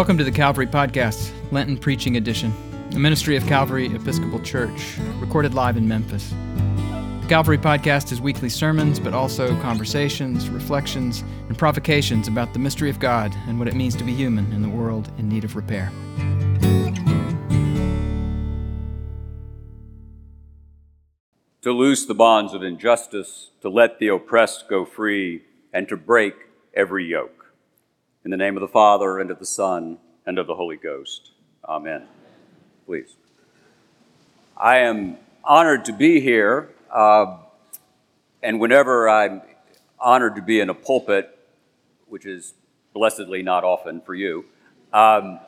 Welcome to the Calvary Podcast, Lenten Preaching Edition, a ministry of Calvary Episcopal Church, recorded live in Memphis. The Calvary Podcast is weekly sermons, but also conversations, reflections, and provocations about the mystery of God and what it means to be human in the world in need of repair. To loose the bonds of injustice, to let the oppressed go free, and to break every yoke. In the name of the Father, and of the Son, and of the Holy Ghost. Amen. Please. I am honored to be here, uh, and whenever I'm honored to be in a pulpit, which is blessedly not often for you, um,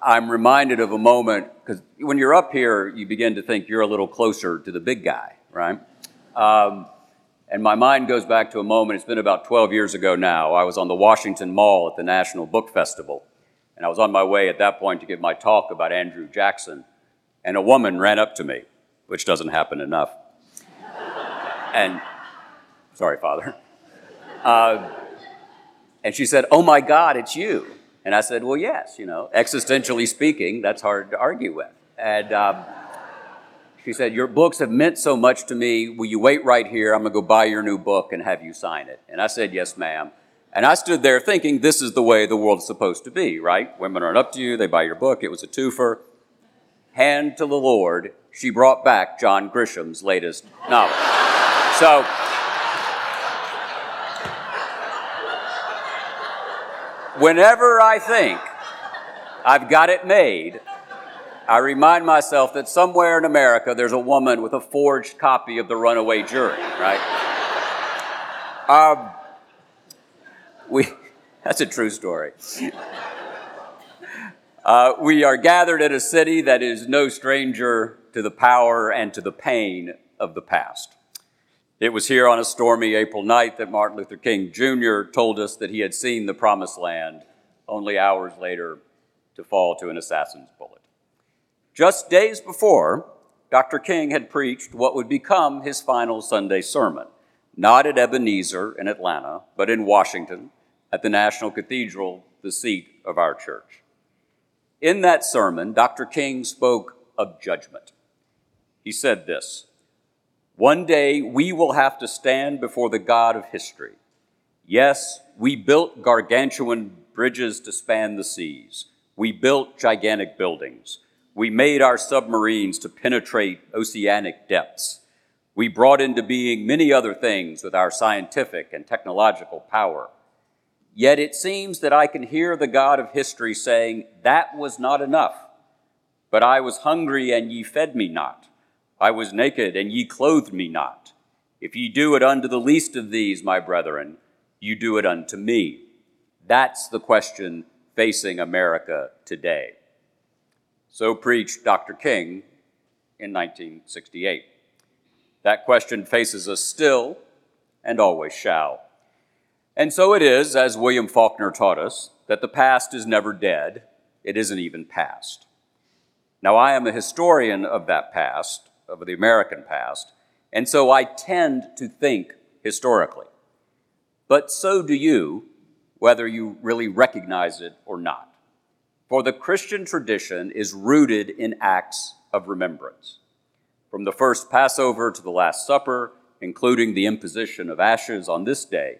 I'm reminded of a moment because when you're up here, you begin to think you're a little closer to the big guy, right? Um, and my mind goes back to a moment, it's been about 12 years ago now. I was on the Washington Mall at the National Book Festival. And I was on my way at that point to give my talk about Andrew Jackson. And a woman ran up to me, which doesn't happen enough. and, sorry, Father. Uh, and she said, Oh my God, it's you. And I said, Well, yes, you know, existentially speaking, that's hard to argue with. And um, she said, Your books have meant so much to me. Will you wait right here? I'm going to go buy your new book and have you sign it. And I said, Yes, ma'am. And I stood there thinking, This is the way the world is supposed to be, right? Women run up to you, they buy your book. It was a twofer. Hand to the Lord, she brought back John Grisham's latest novel. So, whenever I think I've got it made, I remind myself that somewhere in America there's a woman with a forged copy of The Runaway Jury, right? Um, we, that's a true story. Uh, we are gathered at a city that is no stranger to the power and to the pain of the past. It was here on a stormy April night that Martin Luther King Jr. told us that he had seen the promised land, only hours later to fall to an assassin's bullet. Just days before, Dr. King had preached what would become his final Sunday sermon, not at Ebenezer in Atlanta, but in Washington at the National Cathedral, the seat of our church. In that sermon, Dr. King spoke of judgment. He said this One day we will have to stand before the God of history. Yes, we built gargantuan bridges to span the seas. We built gigantic buildings. We made our submarines to penetrate oceanic depths. We brought into being many other things with our scientific and technological power. Yet it seems that I can hear the God of history saying, That was not enough. But I was hungry, and ye fed me not. I was naked, and ye clothed me not. If ye do it unto the least of these, my brethren, you do it unto me. That's the question facing America today. So preached Dr. King in 1968. That question faces us still and always shall. And so it is, as William Faulkner taught us, that the past is never dead, it isn't even past. Now, I am a historian of that past, of the American past, and so I tend to think historically. But so do you, whether you really recognize it or not. For the Christian tradition is rooted in acts of remembrance. From the first Passover to the Last Supper, including the imposition of ashes on this day,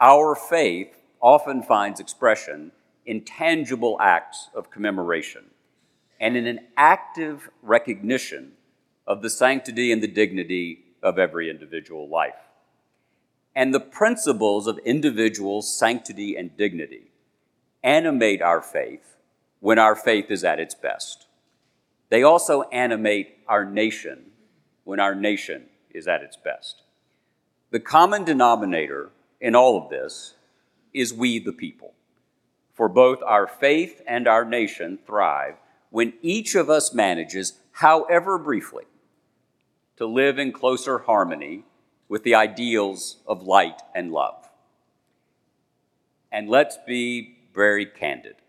our faith often finds expression in tangible acts of commemoration and in an active recognition of the sanctity and the dignity of every individual life. And the principles of individual sanctity and dignity animate our faith when our faith is at its best. They also animate our nation when our nation is at its best. The common denominator in all of this is we the people. For both our faith and our nation thrive when each of us manages, however briefly, to live in closer harmony with the ideals of light and love. And let's be very candid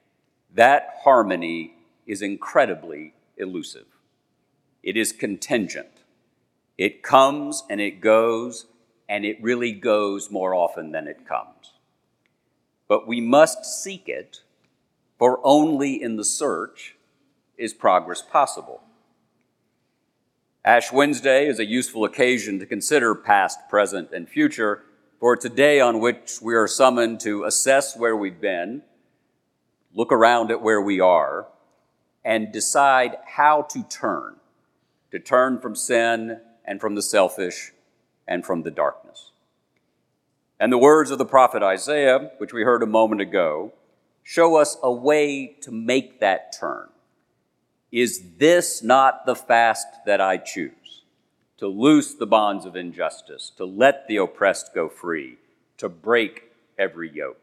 that harmony is incredibly elusive. It is contingent. It comes and it goes and it really goes more often than it comes. But we must seek it for only in the search is progress possible. Ash Wednesday is a useful occasion to consider past, present, and future, for it's a day on which we are summoned to assess where we've been, look around at where we are, and decide how to turn, to turn from sin and from the selfish and from the darkness. And the words of the prophet Isaiah, which we heard a moment ago, show us a way to make that turn is this not the fast that I choose? To loose the bonds of injustice, to let the oppressed go free, to break every yoke.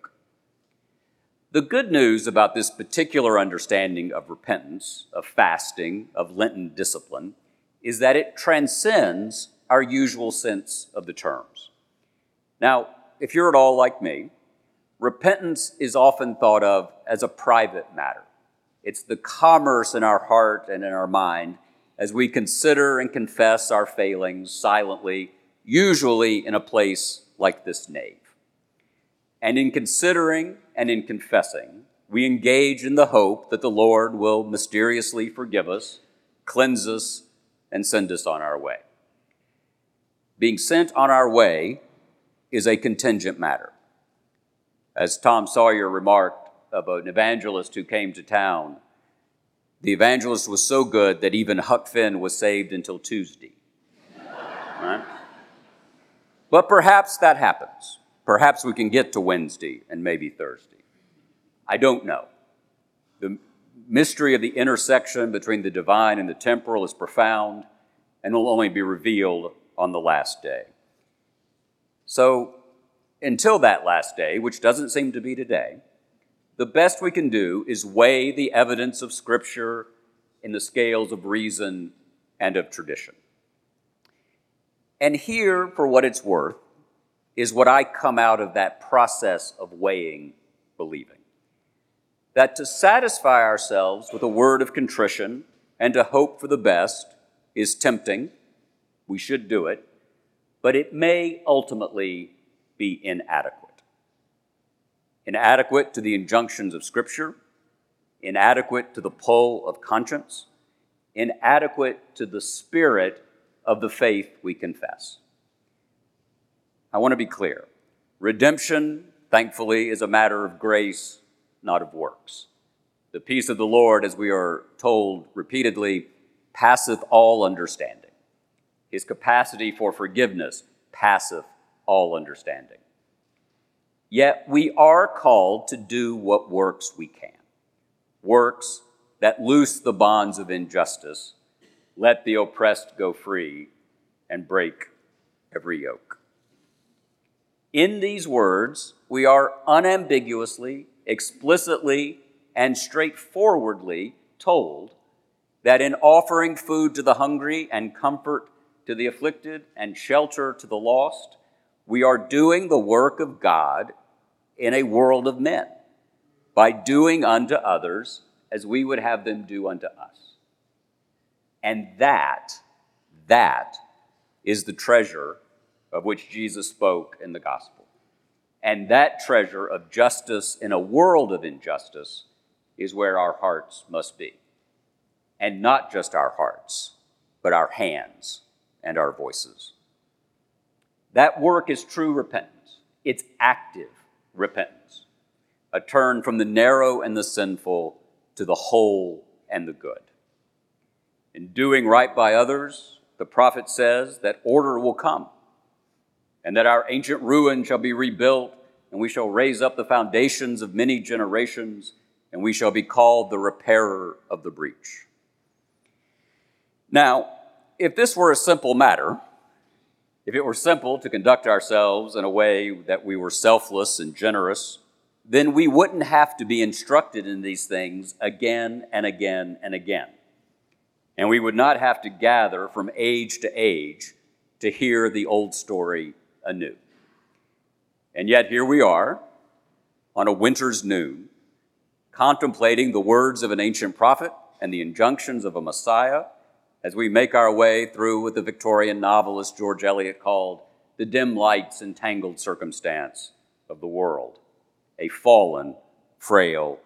The good news about this particular understanding of repentance, of fasting, of Lenten discipline, is that it transcends our usual sense of the terms. Now, if you're at all like me, repentance is often thought of as a private matter. It's the commerce in our heart and in our mind as we consider and confess our failings silently, usually in a place like this nave. And in considering and in confessing, we engage in the hope that the Lord will mysteriously forgive us, cleanse us, and send us on our way. Being sent on our way is a contingent matter. As Tom Sawyer remarked, about an evangelist who came to town. The evangelist was so good that even Huck Finn was saved until Tuesday. Right? But perhaps that happens. Perhaps we can get to Wednesday and maybe Thursday. I don't know. The mystery of the intersection between the divine and the temporal is profound and will only be revealed on the last day. So, until that last day, which doesn't seem to be today, the best we can do is weigh the evidence of Scripture in the scales of reason and of tradition. And here, for what it's worth, is what I come out of that process of weighing believing. That to satisfy ourselves with a word of contrition and to hope for the best is tempting. We should do it, but it may ultimately be inadequate inadequate to the injunctions of Scripture, inadequate to the pull of conscience, inadequate to the spirit of the faith we confess. I want to be clear. Redemption, thankfully, is a matter of grace, not of works. The peace of the Lord, as we are told repeatedly, passeth all understanding. His capacity for forgiveness passeth all understanding. Yet we are called to do what works we can. Works that loose the bonds of injustice, let the oppressed go free, and break every yoke. In these words, we are unambiguously, explicitly, and straightforwardly told that in offering food to the hungry and comfort to the afflicted and shelter to the lost, we are doing the work of God in a world of men by doing unto others as we would have them do unto us. And that, that is the treasure of which Jesus spoke in the gospel. And that treasure of justice in a world of injustice is where our hearts must be. And not just our hearts, but our hands and our voices. That work is true repentance. It's active repentance, a turn from the narrow and the sinful to the whole and the good. In doing right by others, the prophet says that order will come, and that our ancient ruin shall be rebuilt, and we shall raise up the foundations of many generations, and we shall be called the repairer of the breach. Now, if this were a simple matter, if it were simple to conduct ourselves in a way that we were selfless and generous, then we wouldn't have to be instructed in these things again and again and again. And we would not have to gather from age to age to hear the old story anew. And yet here we are on a winter's noon, contemplating the words of an ancient prophet and the injunctions of a Messiah as we make our way through what the Victorian novelist George Eliot called the dim lights and tangled circumstance of the world, a fallen, frail,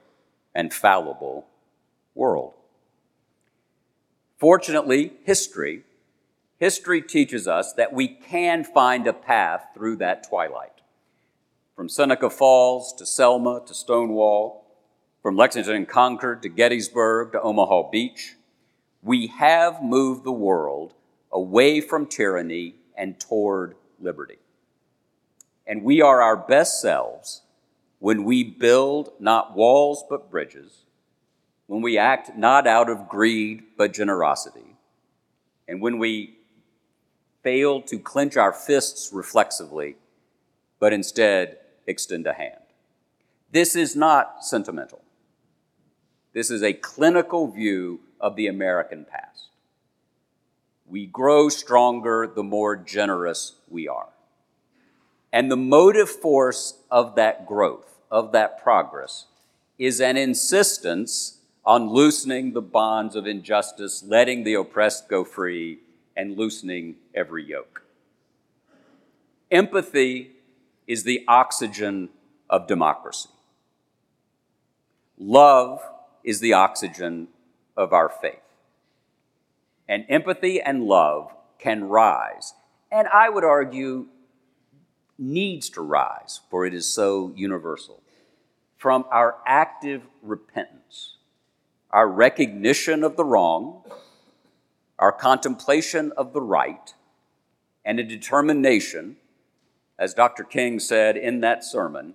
and fallible world. Fortunately, history, history teaches us that we can find a path through that twilight. From Seneca Falls to Selma to Stonewall, from Lexington and Concord to Gettysburg to Omaha Beach, we have moved the world away from tyranny and toward liberty. And we are our best selves when we build not walls but bridges, when we act not out of greed but generosity, and when we fail to clench our fists reflexively, but instead extend a hand. This is not sentimental. This is a clinical view of the American past. We grow stronger the more generous we are. And the motive force of that growth, of that progress, is an insistence on loosening the bonds of injustice, letting the oppressed go free, and loosening every yoke. Empathy is the oxygen of democracy. Love is the oxygen of our faith. And empathy and love can rise, and I would argue needs to rise, for it is so universal, from our active repentance, our recognition of the wrong, our contemplation of the right, and a determination, as Dr. King said in that sermon,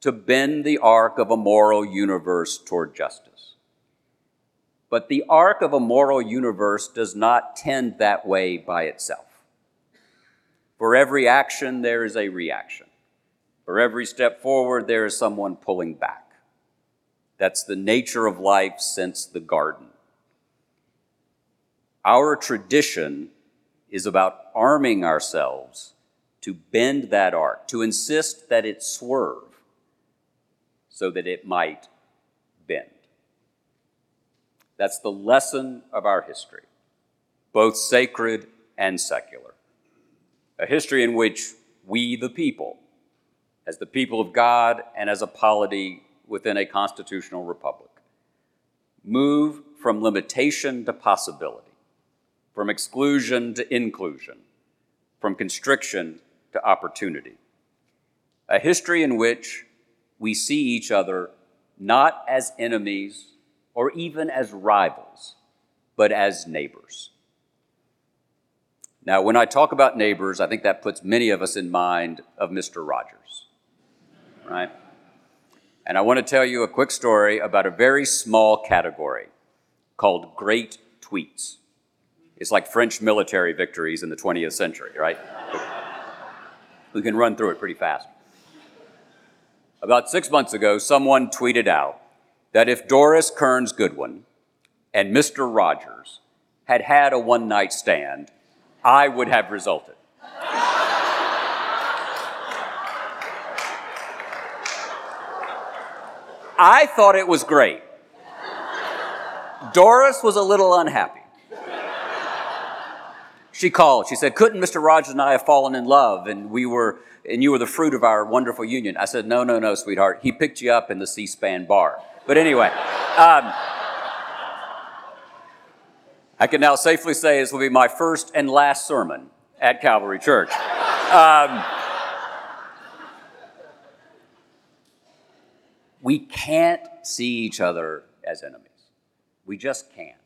to bend the arc of a moral universe toward justice. But the arc of a moral universe does not tend that way by itself. For every action, there is a reaction. For every step forward, there is someone pulling back. That's the nature of life since the garden. Our tradition is about arming ourselves to bend that arc, to insist that it swerve so that it might bend. That's the lesson of our history, both sacred and secular. A history in which we, the people, as the people of God and as a polity within a constitutional republic, move from limitation to possibility, from exclusion to inclusion, from constriction to opportunity. A history in which we see each other not as enemies or even as rivals, but as neighbors. Now, when I talk about neighbors, I think that puts many of us in mind of Mr. Rogers, right? And I want to tell you a quick story about a very small category called great tweets. It's like French military victories in the 20th century, right? we can run through it pretty fast. About six months ago, someone tweeted out that if Doris Kearns Goodwin and Mr. Rogers had had a one night stand, I would have resulted. I thought it was great. Doris was a little unhappy. She called. She said, Couldn't Mr. Rogers and I have fallen in love and we were and you were the fruit of our wonderful union? I said, No, no, no, sweetheart. He picked you up in the C SPAN bar. But anyway, um, I can now safely say this will be my first and last sermon at Calvary Church. Um, we can't see each other as enemies. We just can't.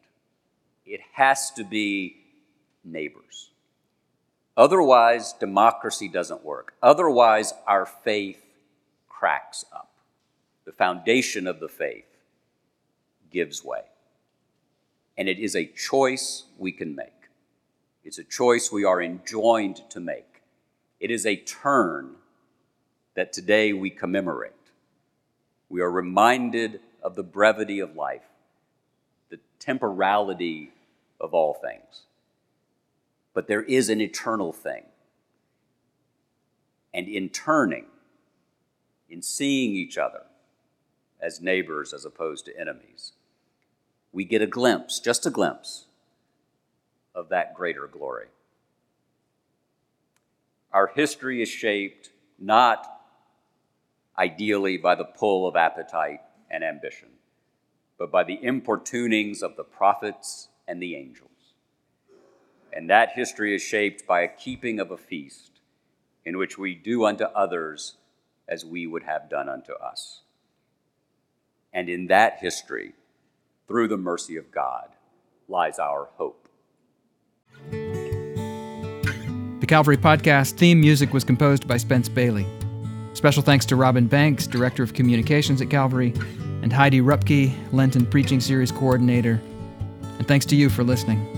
It has to be neighbors. Otherwise, democracy doesn't work. Otherwise, our faith cracks up. The foundation of the faith gives way. And it is a choice we can make. It's a choice we are enjoined to make. It is a turn that today we commemorate. We are reminded of the brevity of life, the temporality of all things. But there is an eternal thing. And in turning, in seeing each other as neighbors as opposed to enemies, we get a glimpse, just a glimpse, of that greater glory. Our history is shaped not ideally by the pull of appetite and ambition, but by the importunings of the prophets and the angels. And that history is shaped by a keeping of a feast in which we do unto others as we would have done unto us. And in that history, through the mercy of God, lies our hope. The Calvary Podcast theme music was composed by Spence Bailey. Special thanks to Robin Banks, Director of Communications at Calvary, and Heidi Rupke, Lenten Preaching Series Coordinator. And thanks to you for listening.